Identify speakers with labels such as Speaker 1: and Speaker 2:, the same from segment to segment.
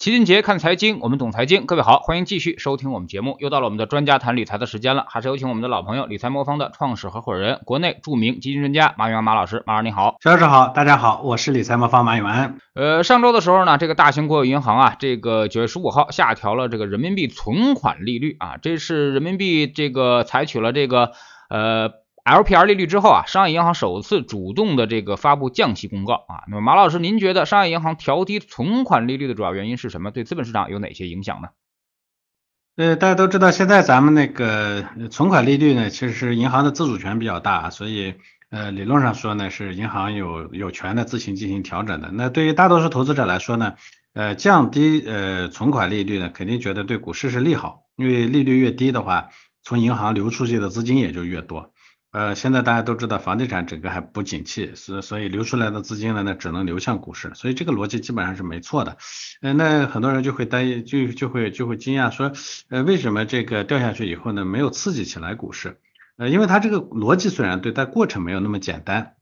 Speaker 1: 齐俊杰看财经，我们懂财经。各位好，欢迎继续收听我们节目。又到了我们的专家谈理财的时间了，还是有请我们的老朋友理财魔方的创始合伙人，国内著名基金专家马永安马老师。马老师你好，
Speaker 2: 肖老师好，大家好，我是理财魔方马永安。
Speaker 1: 呃，上周的时候呢，这个大型国有银行啊，这个九月十五号下调了这个人民币存款利率啊，这是人民币这个采取了这个呃。LPR 利率之后啊，商业银行首次主动的这个发布降息公告啊。那么马老师，您觉得商业银行调低存款利率的主要原因是什么？对资本市场有哪些影响呢？
Speaker 2: 呃，大家都知道，现在咱们那个存款利率呢，其实是银行的自主权比较大，所以呃，理论上说呢，是银行有有权的自行进行调整的。那对于大多数投资者来说呢，呃，降低呃存款利率呢，肯定觉得对股市是利好，因为利率越低的话，从银行流出去的资金也就越多。呃，现在大家都知道房地产整个还不景气，所所以流出来的资金呢，那只能流向股市，所以这个逻辑基本上是没错的。呃，那很多人就会担就就会就会惊讶说，呃，为什么这个掉下去以后呢，没有刺激起来股市？呃，因为它这个逻辑虽然对，但过程没有那么简单。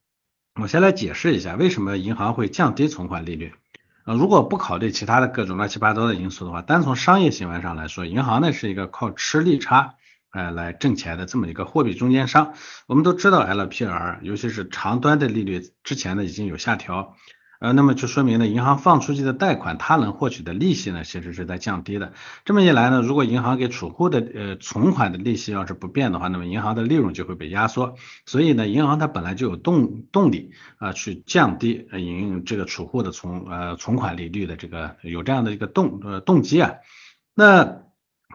Speaker 2: 我先来解释一下，为什么银行会降低存款利率？呃，如果不考虑其他的各种乱七八糟的因素的话，单从商业行为上来说，银行呢是一个靠吃利差。呃，来挣钱的这么一个货币中间商，我们都知道 LPR，尤其是长端的利率之前呢已经有下调，呃，那么就说明呢，银行放出去的贷款，它能获取的利息呢，其实是在降低的。这么一来呢，如果银行给储户的呃存款的利息要是不变的话，那么银行的利润就会被压缩。所以呢，银行它本来就有动动力啊，去降低银这个储户的存呃存款利率的这个有这样的一个动呃动机啊，那。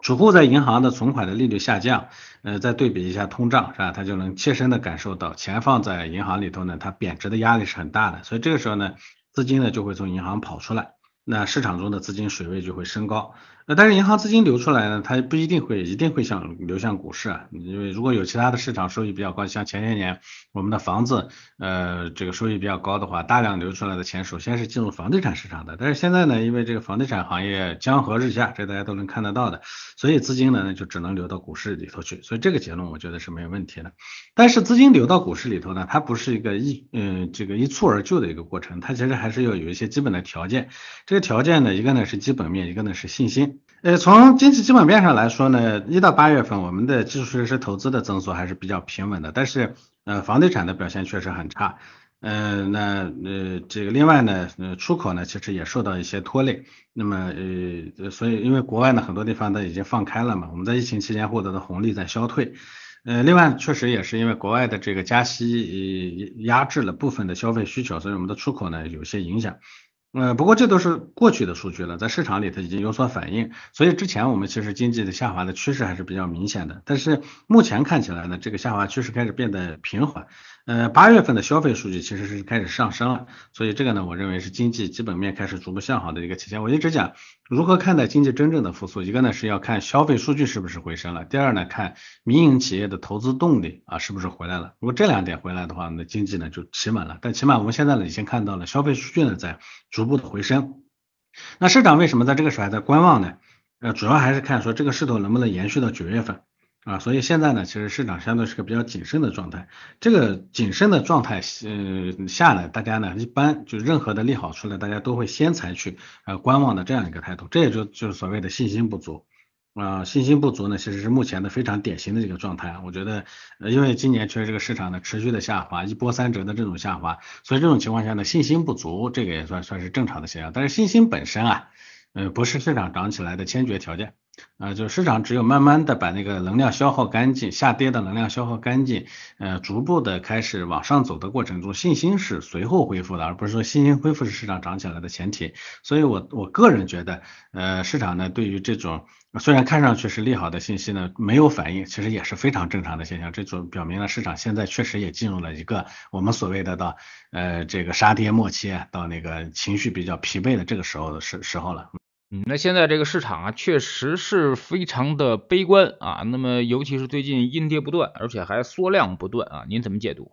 Speaker 2: 储户在银行的存款的利率下降，呃，再对比一下通胀，是吧？他就能切身的感受到钱放在银行里头呢，它贬值的压力是很大的，所以这个时候呢，资金呢就会从银行跑出来，那市场中的资金水位就会升高。那但是银行资金流出来呢，它不一定会一定会向流向股市啊，因为如果有其他的市场收益比较高，像前些年我们的房子，呃，这个收益比较高的话，大量流出来的钱首先是进入房地产市场的。但是现在呢，因为这个房地产行业江河日下，这大家都能看得到的，所以资金呢那就只能流到股市里头去。所以这个结论我觉得是没有问题的。但是资金流到股市里头呢，它不是一个一嗯这个一蹴而就的一个过程，它其实还是要有一些基本的条件。这个条件呢，一个呢是基本面，一个呢是信心。呃，从经济基本面上来说呢，一到八月份我们的基础设施投资的增速还是比较平稳的，但是呃房地产的表现确实很差，呃那呃这个另外呢，呃出口呢其实也受到一些拖累，那么呃所以因为国外呢很多地方都已经放开了嘛，我们在疫情期间获得的红利在消退，呃另外确实也是因为国外的这个加息压制了部分的消费需求，所以我们的出口呢有些影响。嗯，不过这都是过去的数据了，在市场里它已经有所反应，所以之前我们其实经济的下滑的趋势还是比较明显的，但是目前看起来呢，这个下滑趋势开始变得平缓。呃，八月份的消费数据其实是开始上升了，所以这个呢，我认为是经济基本面开始逐步向好的一个体现。我一直讲如何看待经济真正的复苏，一个呢是要看消费数据是不是回升了，第二呢看民营企业的投资动力啊是不是回来了。如果这两点回来的话，那经济呢就企稳了。但起码我们现在呢已经看到了消费数据呢在逐步的回升。那市场为什么在这个时候还在观望呢？呃，主要还是看说这个势头能不能延续到九月份。啊，所以现在呢，其实市场相对是个比较谨慎的状态。这个谨慎的状态，呃下呢，大家呢一般就任何的利好出来，大家都会先采取呃观望的这样一个态度。这也就就是所谓的信心不足啊，信心不足呢，其实是目前的非常典型的一个状态。我觉得，呃，因为今年确实这个市场呢持续的下滑，一波三折的这种下滑，所以这种情况下呢，信心不足，这个也算算是正常的现象。但是信心本身啊，呃，不是市场涨起来的先决条件。啊，就市场只有慢慢的把那个能量消耗干净，下跌的能量消耗干净，呃，逐步的开始往上走的过程中，信心是随后恢复的，而不是说信心恢复是市场涨起来的前提。所以我我个人觉得，呃，市场呢对于这种虽然看上去是利好的信息呢没有反应，其实也是非常正常的现象。这种表明了市场现在确实也进入了一个我们所谓的到呃这个杀跌末期，到那个情绪比较疲惫的这个时候的时时候了。
Speaker 1: 那现在这个市场啊，确实是非常的悲观啊。那么，尤其是最近阴跌不断，而且还缩量不断啊。您怎么解读？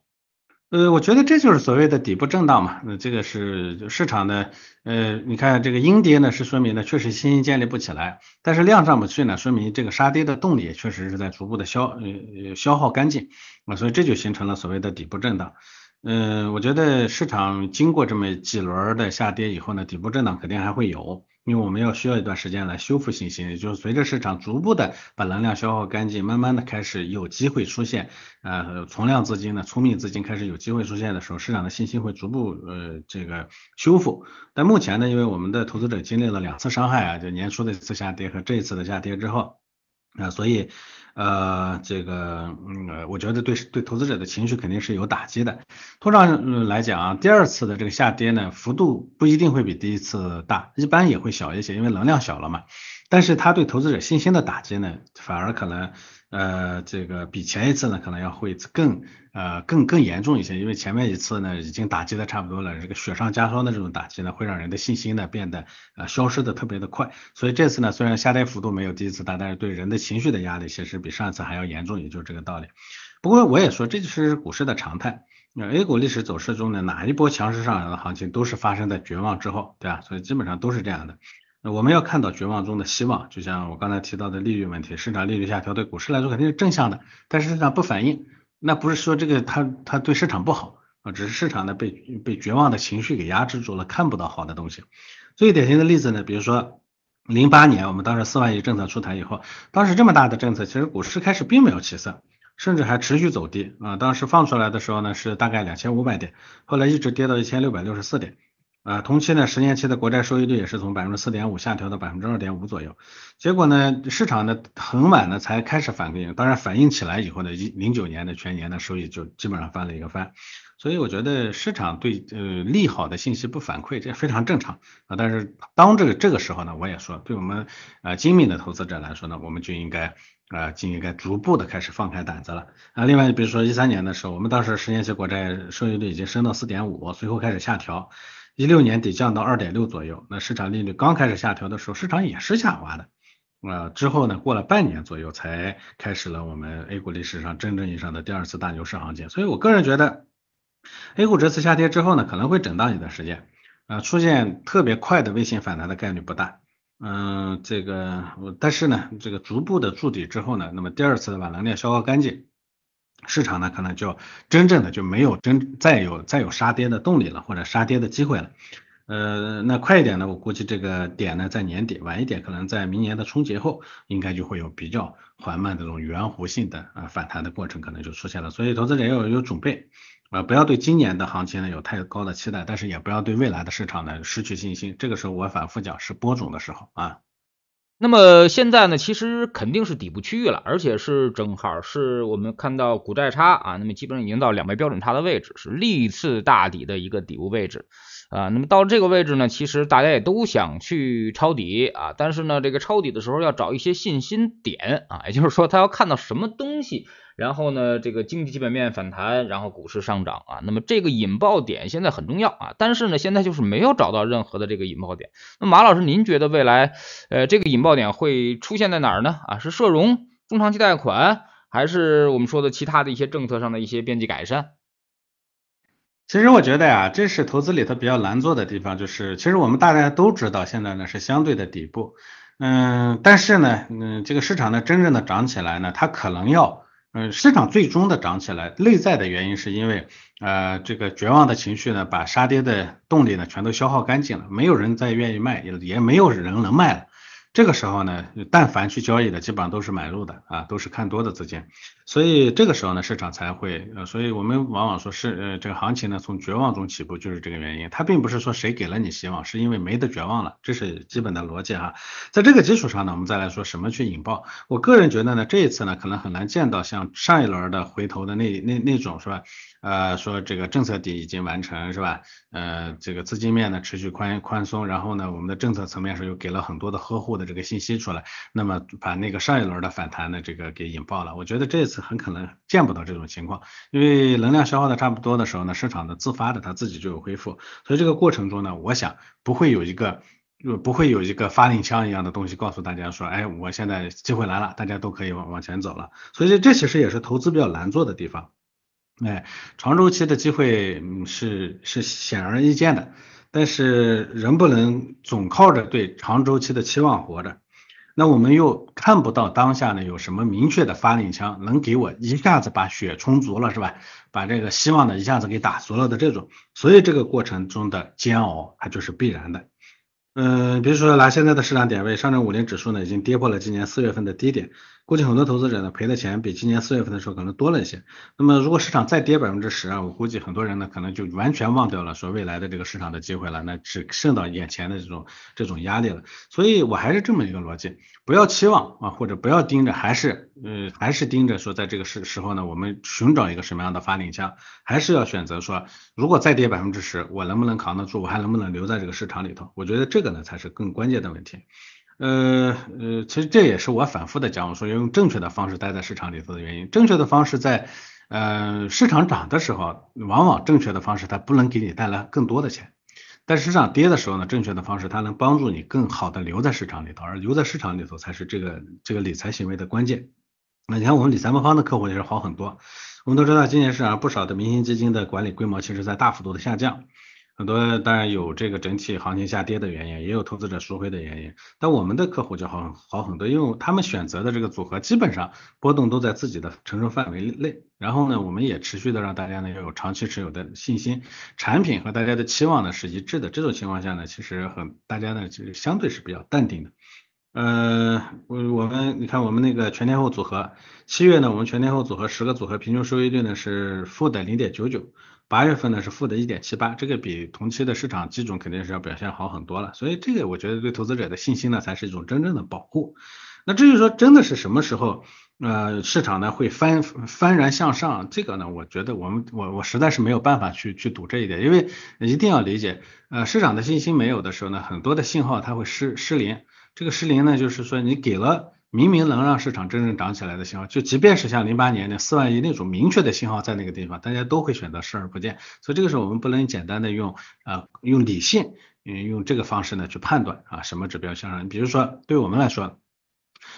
Speaker 2: 呃，我觉得这就是所谓的底部震荡嘛。那这个是市场的，呃，你看这个阴跌呢，是说明呢确实信心建立不起来，但是量上不去呢，说明这个杀跌的动力确实是在逐步的消呃消耗干净啊，所以这就形成了所谓的底部震荡。嗯，我觉得市场经过这么几轮的下跌以后呢，底部震荡肯定还会有。因为我们要需要一段时间来修复信心，也就是随着市场逐步的把能量消耗干净，慢慢的开始有机会出现，呃，存量资金呢，聪明资金开始有机会出现的时候，市场的信心会逐步呃这个修复。但目前呢，因为我们的投资者经历了两次伤害啊，就年初的一次下跌和这一次的下跌之后，啊，所以。呃，这个，嗯，我觉得对对投资者的情绪肯定是有打击的。通常来讲啊，第二次的这个下跌呢，幅度不一定会比第一次大，一般也会小一些，因为能量小了嘛。但是它对投资者信心的打击呢，反而可能。呃，这个比前一次呢，可能要会更呃更更严重一些，因为前面一次呢已经打击的差不多了，这个雪上加霜的这种打击呢，会让人的信心呢变得呃消失的特别的快，所以这次呢虽然下跌幅度没有第一次大，但是对人的情绪的压力其实比上一次还要严重，也就是这个道理。不过我也说，这就是股市的常态。那，A 股历史走势中呢，哪一波强势上涨的行情都是发生在绝望之后，对吧？所以基本上都是这样的。我们要看到绝望中的希望，就像我刚才提到的利率问题，市场利率下调对股市来说肯定是正向的，但是市场不反应，那不是说这个它它对市场不好啊，只是市场呢被被绝望的情绪给压制住了，看不到好的东西。最典型的例子呢，比如说零八年我们当时四万亿政策出台以后，当时这么大的政策，其实股市开始并没有起色，甚至还持续走低啊，当时放出来的时候呢是大概两千五百点，后来一直跌到一千六百六十四点。啊，同期呢，十年期的国债收益率也是从百分之四点五下调到百分之二点五左右。结果呢，市场呢很晚呢才开始反应，当然反应起来以后呢，一零九年的全年的收益就基本上翻了一个番。所以我觉得市场对呃利好的信息不反馈，这非常正常啊。但是当这个这个时候呢，我也说，对我们啊精明的投资者来说呢，我们就应该啊就应该逐步的开始放开胆子了啊。另外，比如说一三年的时候，我们当时十年期国债收益率已经升到四点五，随后开始下调。一六年底降到二点六左右，那市场利率刚开始下调的时候，市场也是下滑的，啊，之后呢，过了半年左右才开始了我们 A 股历史上真正意义上的第二次大牛市行情。所以我个人觉得，A 股这次下跌之后呢，可能会震荡一段时间，啊，出现特别快的微型反弹的概率不大，嗯，这个，但是呢，这个逐步的筑底之后呢，那么第二次的把能量消耗干净。市场呢，可能就真正的就没有真再有再有杀跌的动力了，或者杀跌的机会了。呃，那快一点呢，我估计这个点呢在年底，晚一点可能在明年的春节后，应该就会有比较缓慢这种圆弧性的啊反弹的过程可能就出现了。所以投资者要有准备啊，不要对今年的行情呢有太高的期待，但是也不要对未来的市场呢失去信心。这个时候我反复讲是播种的时候啊。
Speaker 1: 那么现在呢，其实肯定是底部区域了，而且是正好是我们看到股债差啊，那么基本上已经到两倍标准差的位置，是历次大底的一个底部位置。啊。那么到这个位置呢，其实大家也都想去抄底啊，但是呢，这个抄底的时候要找一些信心点啊，也就是说他要看到什么东西。然后呢，这个经济基本面反弹，然后股市上涨啊，那么这个引爆点现在很重要啊，但是呢，现在就是没有找到任何的这个引爆点。那马老师，您觉得未来呃这个引爆点会出现在哪儿呢？啊，是社融、中长期贷款，还是我们说的其他的一些政策上的一些边际改善？
Speaker 2: 其实我觉得呀，这是投资里头比较难做的地方，就是其实我们大家都知道，现在呢是相对的底部，嗯，但是呢，嗯，这个市场呢真正的涨起来呢，它可能要。嗯，市场最终的涨起来，内在的原因是因为，呃，这个绝望的情绪呢，把杀跌的动力呢，全都消耗干净了，没有人再愿意卖，也也没有人能卖了。这个时候呢，但凡去交易的，基本上都是买入的啊，都是看多的资金，所以这个时候呢，市场才会，呃，所以我们往往说是，呃，这个行情呢，从绝望中起步就是这个原因，它并不是说谁给了你希望，是因为没得绝望了，这是基本的逻辑哈。在这个基础上呢，我们再来说什么去引爆，我个人觉得呢，这一次呢，可能很难见到像上一轮的回头的那那那种是吧？呃，说这个政策底已经完成是吧？呃，这个资金面呢持续宽宽松，然后呢，我们的政策层面上又给了很多的呵护的这个信息出来，那么把那个上一轮的反弹呢这个给引爆了。我觉得这次很可能见不到这种情况，因为能量消耗的差不多的时候呢，市场的自发的它自己就有恢复，所以这个过程中呢，我想不会有一个不会有一个发令枪一样的东西告诉大家说，哎，我现在机会来了，大家都可以往往前走了。所以这其实也是投资比较难做的地方。哎，长周期的机会是是显而易见的，但是人不能总靠着对长周期的期望活着。那我们又看不到当下呢有什么明确的发令枪，能给我一下子把血充足了是吧？把这个希望呢一下子给打足了的这种，所以这个过程中的煎熬它就是必然的。嗯，比如说拿现在的市场点位，上证五零指数呢已经跌破了今年四月份的低点，估计很多投资者呢赔的钱比今年四月份的时候可能多了一些。那么如果市场再跌百分之十啊，我估计很多人呢可能就完全忘掉了说未来的这个市场的机会了，那只剩到眼前的这种这种压力了。所以我还是这么一个逻辑，不要期望啊，或者不要盯着，还是呃还是盯着说在这个时时候呢，我们寻找一个什么样的发令枪，还是要选择说，如果再跌百分之十，我能不能扛得住，我还能不能留在这个市场里头？我觉得。这个呢才是更关键的问题，呃呃，其实这也是我反复的讲，我说要用正确的方式待在市场里头的原因。正确的方式在，呃，市场涨的时候，往往正确的方式它不能给你带来更多的钱，但市场跌的时候呢，正确的方式它能帮助你更好的留在市场里头，而留在市场里头才是这个这个理财行为的关键。那你看我们理财魔方的客户也是好很多，我们都知道今年市场上不少的明星基金的管理规模其实在大幅度的下降。很多当然有这个整体行情下跌的原因，也有投资者赎回的原因，但我们的客户就好好很多，因为他们选择的这个组合基本上波动都在自己的承受范围内。然后呢，我们也持续的让大家呢要有长期持有的信心，产品和大家的期望呢是一致的。这种情况下呢，其实很大家呢其实相对是比较淡定的。呃，我我们你看我们那个全天候组合，七月呢我们全天候组合十个组合平均收益率呢是负的零点九九。八月份呢是负的一点七八，这个比同期的市场基准肯定是要表现好很多了，所以这个我觉得对投资者的信心呢才是一种真正的保护。那至于说真的是什么时候，呃，市场呢会翻幡然向上，这个呢，我觉得我们我我实在是没有办法去去赌这一点，因为一定要理解，呃，市场的信心没有的时候呢，很多的信号它会失失灵，这个失灵呢就是说你给了。明明能让市场真正涨起来的信号，就即便是像零八年的四万亿那种明确的信号在那个地方，大家都会选择视而不见。所以这个时候我们不能简单的用啊用理性，嗯用这个方式呢去判断啊什么指标向上。比如说对我们来说，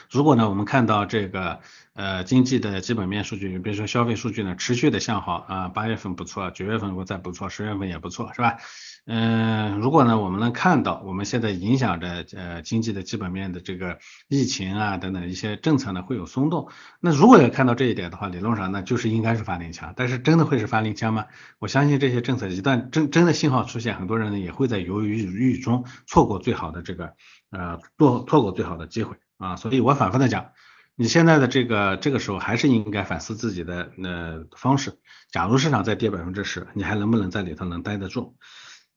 Speaker 2: 如果呢我们看到这个呃经济的基本面数据，比如说消费数据呢持续的向好啊，八月份不错，九月份如果再不错，十月份也不错，是吧？嗯，如果呢，我们能看到我们现在影响着呃经济的基本面的这个疫情啊等等一些政策呢会有松动，那如果要看到这一点的话，理论上那就是应该是发令枪，但是真的会是发令枪吗？我相信这些政策一旦真真的信号出现，很多人呢也会在犹豫豫中错过最好的这个呃错错过最好的机会啊，所以我反复的讲，你现在的这个这个时候还是应该反思自己的呃方式，假如市场再跌百分之十，你还能不能在里头能待得住？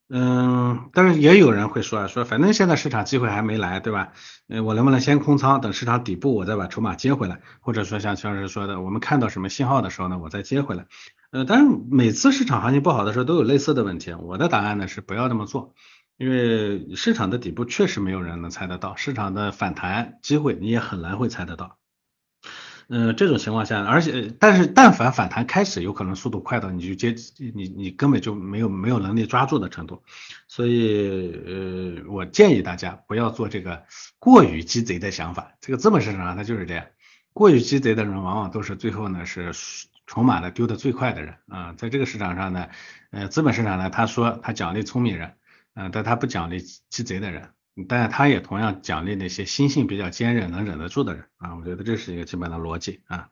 Speaker 2: 嗯，但是也有人会说啊，说反正现在市场机会还没来，对吧？呃，我能不能先空仓，等市场底部我再把筹码接回来，或者说像肖老师说的，我们看到什么信号的时候呢，我再接回来。呃，但是每次市场行情不好的时候都有类似的问题，我的答案呢是不要这么做，因为市场的底部确实没有人能猜得到，市场的反弹机会你也很难会猜得到。嗯，这种情况下，而且但是但凡反弹开始，有可能速度快到你就接你你根本就没有没有能力抓住的程度，所以呃，我建议大家不要做这个过于鸡贼的想法。这个资本市场上它就是这样，过于鸡贼的人往往都是最后呢是筹码呢丢的最快的人啊。在这个市场上呢，呃，资本市场呢，他说他奖励聪明人，嗯，但他不奖励鸡贼的人。但是他也同样奖励那些心性比较坚韧、能忍得住的人啊，我觉得这是一个基本的逻辑啊。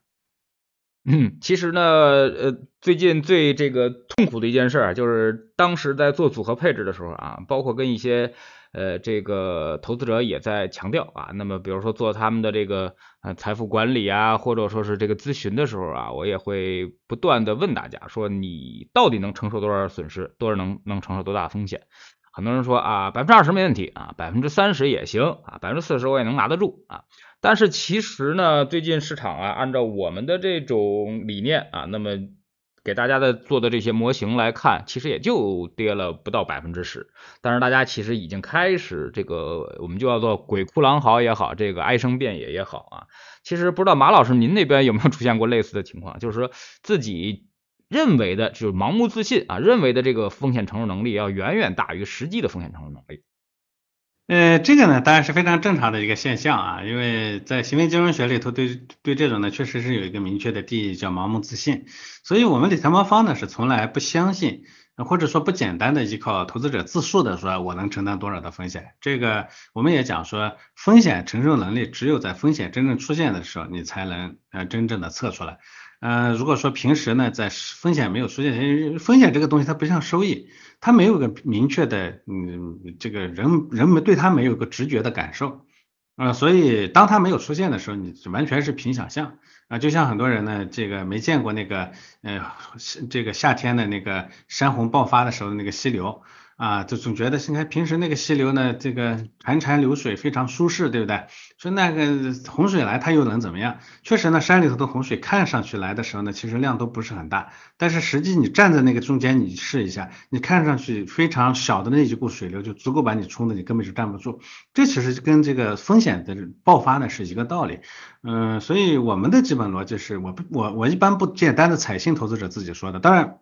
Speaker 1: 嗯，其实呢，呃，最近最这个痛苦的一件事啊，就是当时在做组合配置的时候啊，包括跟一些呃这个投资者也在强调啊，那么比如说做他们的这个呃财富管理啊，或者说是这个咨询的时候啊，我也会不断的问大家说，你到底能承受多少损失，多少能能承受多大风险？很多人说啊，百分之二十没问题啊，百分之三十也行啊，百分之四十我也能拿得住啊。但是其实呢，最近市场啊，按照我们的这种理念啊，那么给大家的做的这些模型来看，其实也就跌了不到百分之十。但是大家其实已经开始这个，我们就叫做鬼哭狼嚎也好，这个哀声遍野也好啊。其实不知道马老师您那边有没有出现过类似的情况，就是说自己。认为的就是盲目自信啊，认为的这个风险承受能力要远远大于实际的风险承受能力。
Speaker 2: 呃，这个呢当然是非常正常的一个现象啊，因为在行为金融学里头对对这种呢确实是有一个明确的定义叫盲目自信，所以我们理财魔方呢是从来不相信或者说不简单的依靠投资者自述的说我能承担多少的风险，这个我们也讲说风险承受能力只有在风险真正出现的时候你才能呃真正的测出来。呃，如果说平时呢，在风险没有出现，风险这个东西它不像收益，它没有个明确的，嗯，这个人人们对它没有个直觉的感受，啊，所以当它没有出现的时候，你完全是凭想象，啊，就像很多人呢，这个没见过那个，呃，这个夏天的那个山洪爆发的时候那个溪流。啊，就总觉得现在平时那个溪流呢，这个潺潺流水非常舒适，对不对？说那个洪水来，它又能怎么样？确实呢，山里头的洪水看上去来的时候呢，其实量都不是很大，但是实际你站在那个中间，你试一下，你看上去非常小的那几股水流就足够把你冲的，你根本就站不住。这其实跟这个风险的爆发呢是一个道理。嗯，所以我们的基本逻辑是我不我我一般不简单的采信投资者自己说的，当然。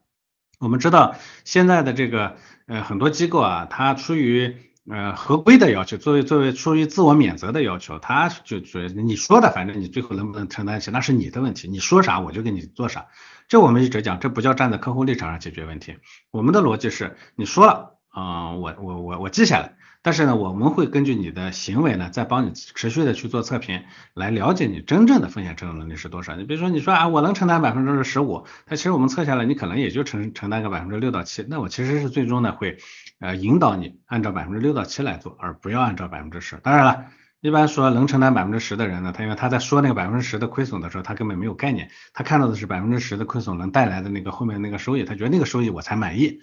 Speaker 2: 我们知道现在的这个呃很多机构啊，它出于呃合规的要求，作为作为出于自我免责的要求，他就觉得你说的，反正你最后能不能承担起，那是你的问题，你说啥我就给你做啥。这我们一直讲，这不叫站在客户立场上解决问题。我们的逻辑是，你说了，嗯，我我我我记下来。但是呢，我们会根据你的行为呢，再帮你持续的去做测评，来了解你真正的风险承受能力是多少。你比如说，你说啊，我能承担百分之十五，那其实我们测下来，你可能也就承承担个百分之六到七。那我其实是最终呢会呃引导你按照百分之六到七来做，而不要按照百分之十。当然了，一般说能承担百分之十的人呢，他因为他在说那个百分之十的亏损的时候，他根本没有概念，他看到的是百分之十的亏损能带来的那个后面那个收益，他觉得那个收益我才满意。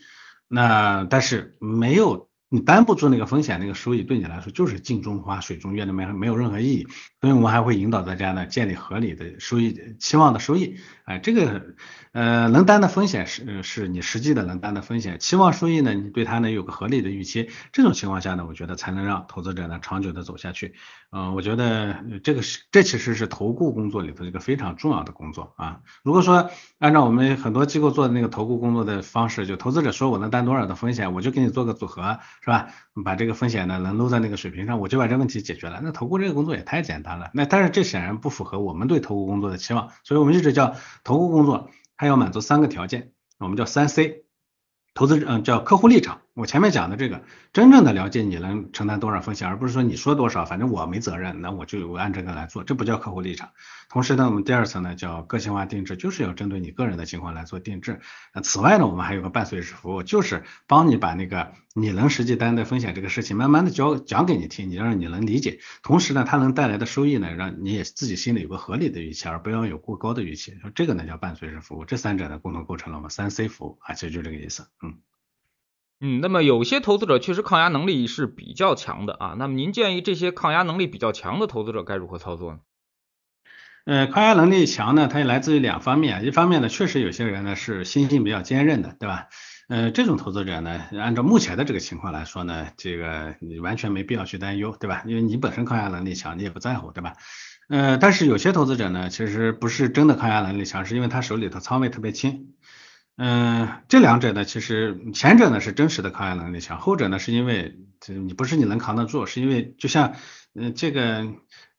Speaker 2: 那但是没有。你担不住那个风险，那个收益对你来说就是镜中花水中月，那没没有任何意义。所以我们还会引导大家呢，建立合理的收益期望的收益。哎，这个呃能担的风险是是你实际的能担的风险，期望收益呢，你对它呢有个合理的预期。这种情况下呢，我觉得才能让投资者呢长久的走下去。嗯，我觉得这个是这其实是投顾工作里头一个非常重要的工作啊。如果说按照我们很多机构做的那个投顾工作的方式，就投资者说我能担多少的风险，我就给你做个组合。是吧？把这个风险呢能搂在那个水平上，我就把这问题解决了。那投顾这个工作也太简单了。那但是这显然不符合我们对投顾工作的期望，所以我们一直叫投顾工作，它要满足三个条件，我们叫三 C。投资嗯叫客户立场，我前面讲的这个真正的了解你能承担多少风险，而不是说你说多少，反正我没责任，那我就按这个来做，这不叫客户立场。同时呢，我们第二层呢叫个性化定制，就是要针对你个人的情况来做定制。那此外呢，我们还有个伴随式服务，就是帮你把那个你能实际担的风险这个事情，慢慢的教讲给你听，你让你能理解。同时呢，它能带来的收益呢，让你也自己心里有个合理的预期，而不要有过高的预期。这个呢叫伴随式服务，这三者呢共同构成了我们三 C 服务啊，其实就这个意思，嗯。
Speaker 1: 嗯，那么有些投资者确实抗压能力是比较强的啊，那么您建议这些抗压能力比较强的投资者该如何操作呢？
Speaker 2: 呃，抗压能力强呢，它也来自于两方面，一方面呢，确实有些人呢是心性比较坚韧的，对吧？呃，这种投资者呢，按照目前的这个情况来说呢，这个你完全没必要去担忧，对吧？因为你本身抗压能力强，你也不在乎，对吧？呃，但是有些投资者呢，其实不是真的抗压能力强，是因为他手里头仓位特别轻。嗯，这两者呢，其实前者呢是真实的抗压能力强，后者呢是因为这你不是你能扛得住，是因为就像嗯这个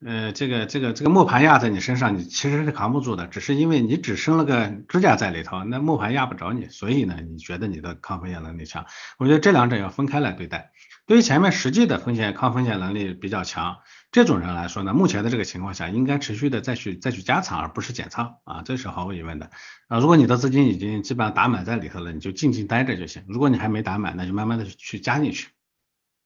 Speaker 2: 呃这个这个这个磨盘压在你身上，你其实是扛不住的，只是因为你只生了个支架在里头，那磨盘压不着你，所以呢你觉得你的抗风险能力强，我觉得这两者要分开来对待。对于前面实际的风险抗风险能力比较强这种人来说呢，目前的这个情况下，应该持续的再去再去加仓，而不是减仓啊，这是毫无疑问的啊。如果你的资金已经基本上打满在里头了，你就静静待着就行。如果你还没打满，那就慢慢的去加进去。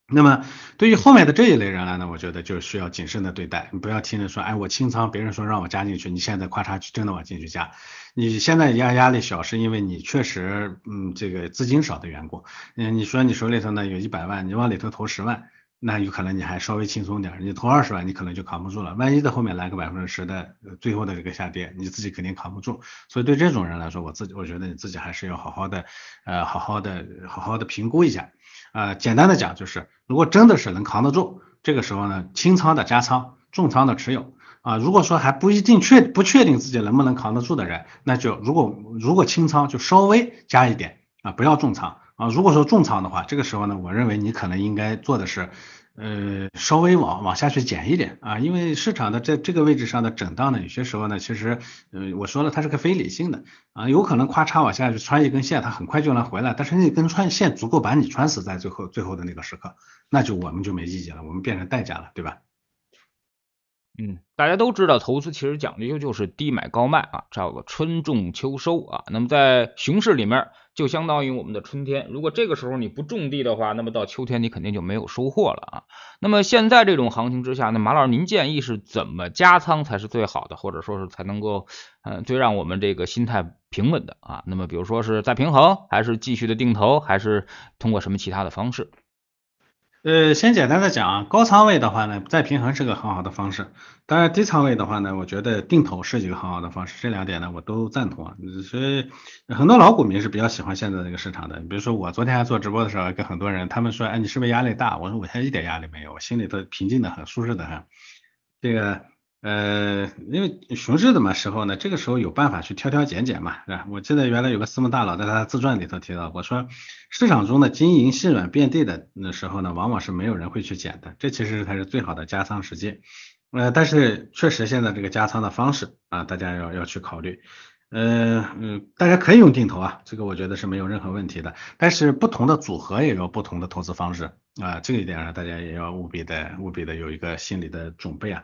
Speaker 2: 那么对于后面的这一类人来呢，我觉得就需要谨慎的对待，你不要听着说，哎，我清仓，别人说让我加进去，你现在咔嚓去真的往进去加，你现在压压力小，是因为你确实嗯这个资金少的缘故。嗯，你说你手里头呢有一百万，你往里头投十万，那有可能你还稍微轻松点，你投二十万，你可能就扛不住了。万一在后面来个百分之十的最后的这个下跌，你自己肯定扛不住。所以对这种人来说，我自己我觉得你自己还是要好好的呃好好的好好的评估一下。呃，简单的讲就是，如果真的是能扛得住，这个时候呢，轻仓的加仓，重仓的持有啊。如果说还不一定确不确定自己能不能扛得住的人，那就如果如果轻仓就稍微加一点啊，不要重仓啊。如果说重仓的话，这个时候呢，我认为你可能应该做的是。呃，稍微往往下去减一点啊，因为市场的这这个位置上的震荡呢，有些时候呢，其实，呃，我说了，它是个非理性的啊，有可能咔嚓往下去穿一根线，它很快就能回来，但是那根穿线足够把你穿死在最后最后的那个时刻，那就我们就没意义了，我们变成代价了，对吧？
Speaker 1: 嗯，大家都知道，投资其实讲究就是低买高卖啊，叫做春种秋收啊。那么在熊市里面，就相当于我们的春天。如果这个时候你不种地的话，那么到秋天你肯定就没有收获了啊。那么现在这种行情之下，那马老师您建议是怎么加仓才是最好的，或者说是才能够嗯最让我们这个心态平稳的啊？那么比如说是再平衡，还是继续的定投，还是通过什么其他的方式？
Speaker 2: 呃，先简单的讲啊，高仓位的话呢，再平衡是个很好的方式。当然，低仓位的话呢，我觉得定投是一个很好的方式。这两点呢，我都赞同啊。所以很多老股民是比较喜欢现在这个市场的。你比如说我昨天还做直播的时候，跟很多人他们说，哎，你是不是压力大？我说我现在一点压力没有，我心里头平静的很，舒适的很。这个。呃，因为熊市的嘛时候呢，这个时候有办法去挑挑拣拣嘛，是吧？我记得原来有个私募大佬在他的自传里头提到，过说市场中的金银细软遍地的那时候呢，往往是没有人会去捡的，这其实才是最好的加仓时机。呃，但是确实现在这个加仓的方式啊，大家要要去考虑。呃嗯，大家可以用定投啊，这个我觉得是没有任何问题的。但是不同的组合也有不同的投资方式啊，这一点上大家也要务必的务必的有一个心理的准备啊。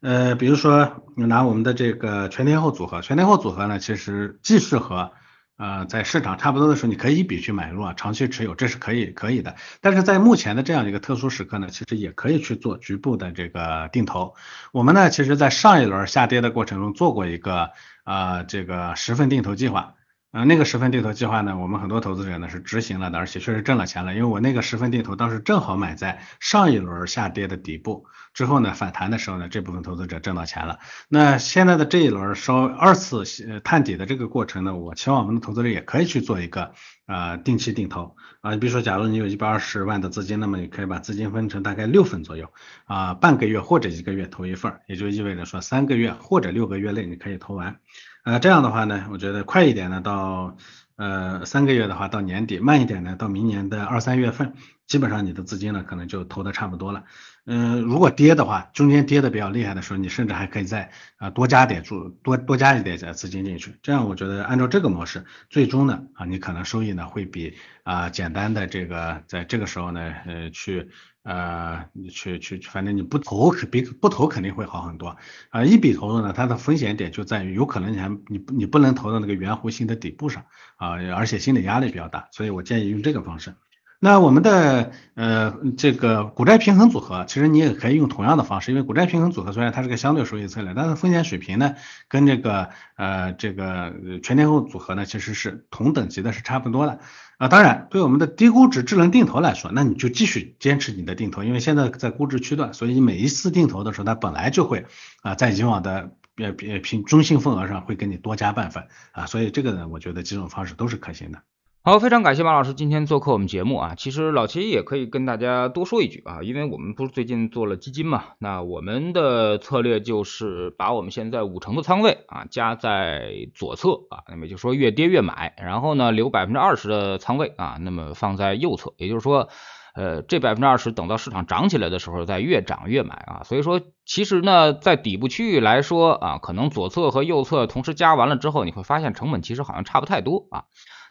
Speaker 2: 呃，比如说拿我们的这个全天候组合，全天候组合呢，其实既适合呃在市场差不多的时候，你可以一笔去买入啊，长期持有，这是可以可以的。但是在目前的这样一个特殊时刻呢，其实也可以去做局部的这个定投。我们呢，其实在上一轮下跌的过程中做过一个呃这个十份定投计划。呃，那个十分定投计划呢，我们很多投资者呢是执行了的，而且确实挣了钱了。因为我那个十分定投当时正好买在上一轮下跌的底部，之后呢反弹的时候呢，这部分投资者挣到钱了。那现在的这一轮稍二次探底的这个过程呢，我期望我们的投资者也可以去做一个呃定期定投啊。你比如说，假如你有一百二十万的资金，那么你可以把资金分成大概六份左右啊，半个月或者一个月投一份，也就意味着说三个月或者六个月内你可以投完。呃，这样的话呢，我觉得快一点呢，到呃三个月的话到年底，慢一点呢，到明年的二三月份，基本上你的资金呢可能就投的差不多了。嗯，如果跌的话，中间跌的比较厉害的时候，你甚至还可以再啊多加点注，多多加一点资金进去。这样我觉得按照这个模式，最终呢啊你可能收益呢会比啊简单的这个在这个时候呢呃去。呃，去去，反正你不投肯比不投肯定会好很多啊。一笔投入呢，它的风险点就在于有可能你还你你不能投到那个圆弧形的底部上啊，而且心理压力比较大，所以我建议用这个方式。那我们的呃这个股债平衡组合，其实你也可以用同样的方式，因为股债平衡组合虽然它是个相对收益策略，但是风险水平呢跟这个呃这个全天候组合呢其实是同等级的，是差不多的啊。当然，对我们的低估值智能定投来说，那你就继续坚持你的定投，因为现在在估值区段，所以你每一次定投的时候，它本来就会啊在以往的呃平中性份额上会给你多加半分啊，所以这个呢，我觉得几种方式都是可行的。
Speaker 1: 好，非常感谢马老师今天做客我们节目啊。其实老齐也可以跟大家多说一句啊，因为我们不是最近做了基金嘛，那我们的策略就是把我们现在五成的仓位啊加在左侧啊，那么就说越跌越买，然后呢留百分之二十的仓位啊，那么放在右侧，也就是说，呃，这百分之二十等到市场涨起来的时候再越涨越买啊。所以说，其实呢，在底部区域来说啊，可能左侧和右侧同时加完了之后，你会发现成本其实好像差不太多啊。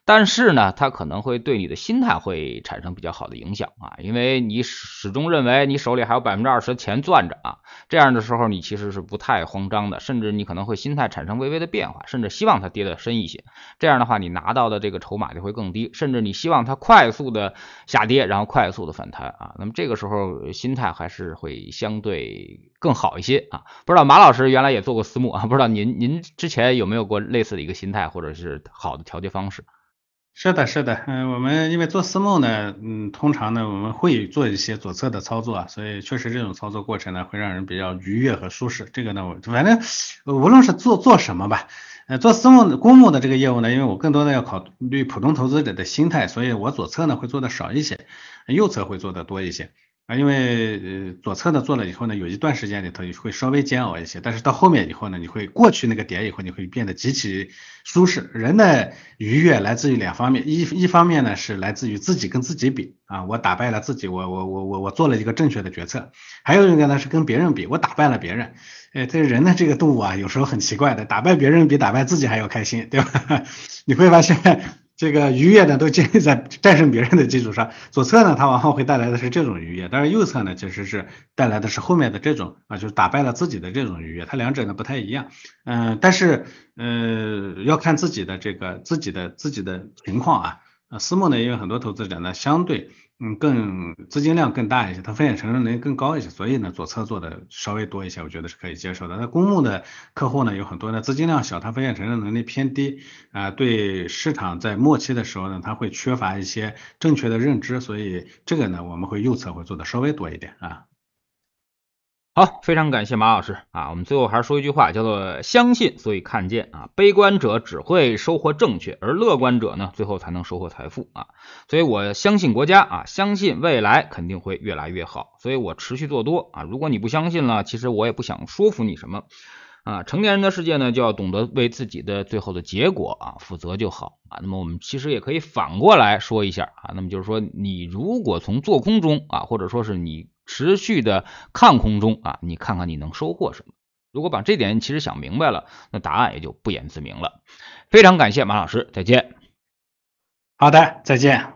Speaker 1: 但是呢，它可能会对你的心态会产生比较好的影响啊，因为你始终认为你手里还有百分之二十的钱攥着啊，这样的时候你其实是不太慌张的，甚至你可能会心态产生微微的变化，甚至希望它跌得深一些。这样的话，你拿到的这个筹码就会更低，甚至你希望它快速的下跌，然后快速的反弹啊。那么这个时候心态还是会相对更好一些啊。不知道马老师原来也做过私募啊，不知道您您之前有没有过类似的一个心态或者是好的调节方式？
Speaker 2: 是的，是的，嗯，我们因为做私募呢，嗯，通常呢我们会做一些左侧的操作，所以确实这种操作过程呢会让人比较愉悦和舒适。这个呢，我反正无论是做做什么吧，呃，做私募公募的这个业务呢，因为我更多的要考虑普通投资者的心态，所以我左侧呢会做的少一些，右侧会做的多一些。啊，因为呃左侧呢做了以后呢，有一段时间里头你会稍微煎熬一些，但是到后面以后呢，你会过去那个点以后，你会变得极其舒适。人的愉悦来自于两方面，一一方面呢是来自于自己跟自己比啊，我打败了自己，我我我我我做了一个正确的决策。还有一个呢是跟别人比，我打败了别人。哎，这人的这个动物啊，有时候很奇怪的，打败别人比打败自己还要开心，对吧？你会发现。这个愉悦呢，都建立在战胜别人的基础上。左侧呢，它往往会带来的是这种愉悦，但是右侧呢，其实是带来的是后面的这种啊，就是打败了自己的这种愉悦。它两者呢不太一样，嗯，但是呃要看自己的这个自己的自己的情况啊。啊，私募呢，因为很多投资者呢，相对。嗯，更资金量更大一些，它风险承受能力更高一些，所以呢，左侧做的稍微多一些，我觉得是可以接受的。那公募的客户呢，有很多呢，资金量小，它风险承受能力偏低，啊，对市场在末期的时候呢，它会缺乏一些正确的认知，所以这个呢，我们会右侧会做的稍微多一点啊。
Speaker 1: 好，非常感谢马老师啊！我们最后还是说一句话，叫做相信，所以看见啊。悲观者只会收获正确，而乐观者呢，最后才能收获财富啊。所以我相信国家啊，相信未来肯定会越来越好，所以我持续做多啊。如果你不相信了，其实我也不想说服你什么啊。成年人的世界呢，就要懂得为自己的最后的结果啊负责就好啊。那么我们其实也可以反过来说一下啊，那么就是说，你如果从做空中啊，或者说是你。持续的看空中啊，你看看你能收获什么？如果把这点其实想明白了，那答案也就不言自明了。非常感谢马老师，再见。
Speaker 2: 好的，再见。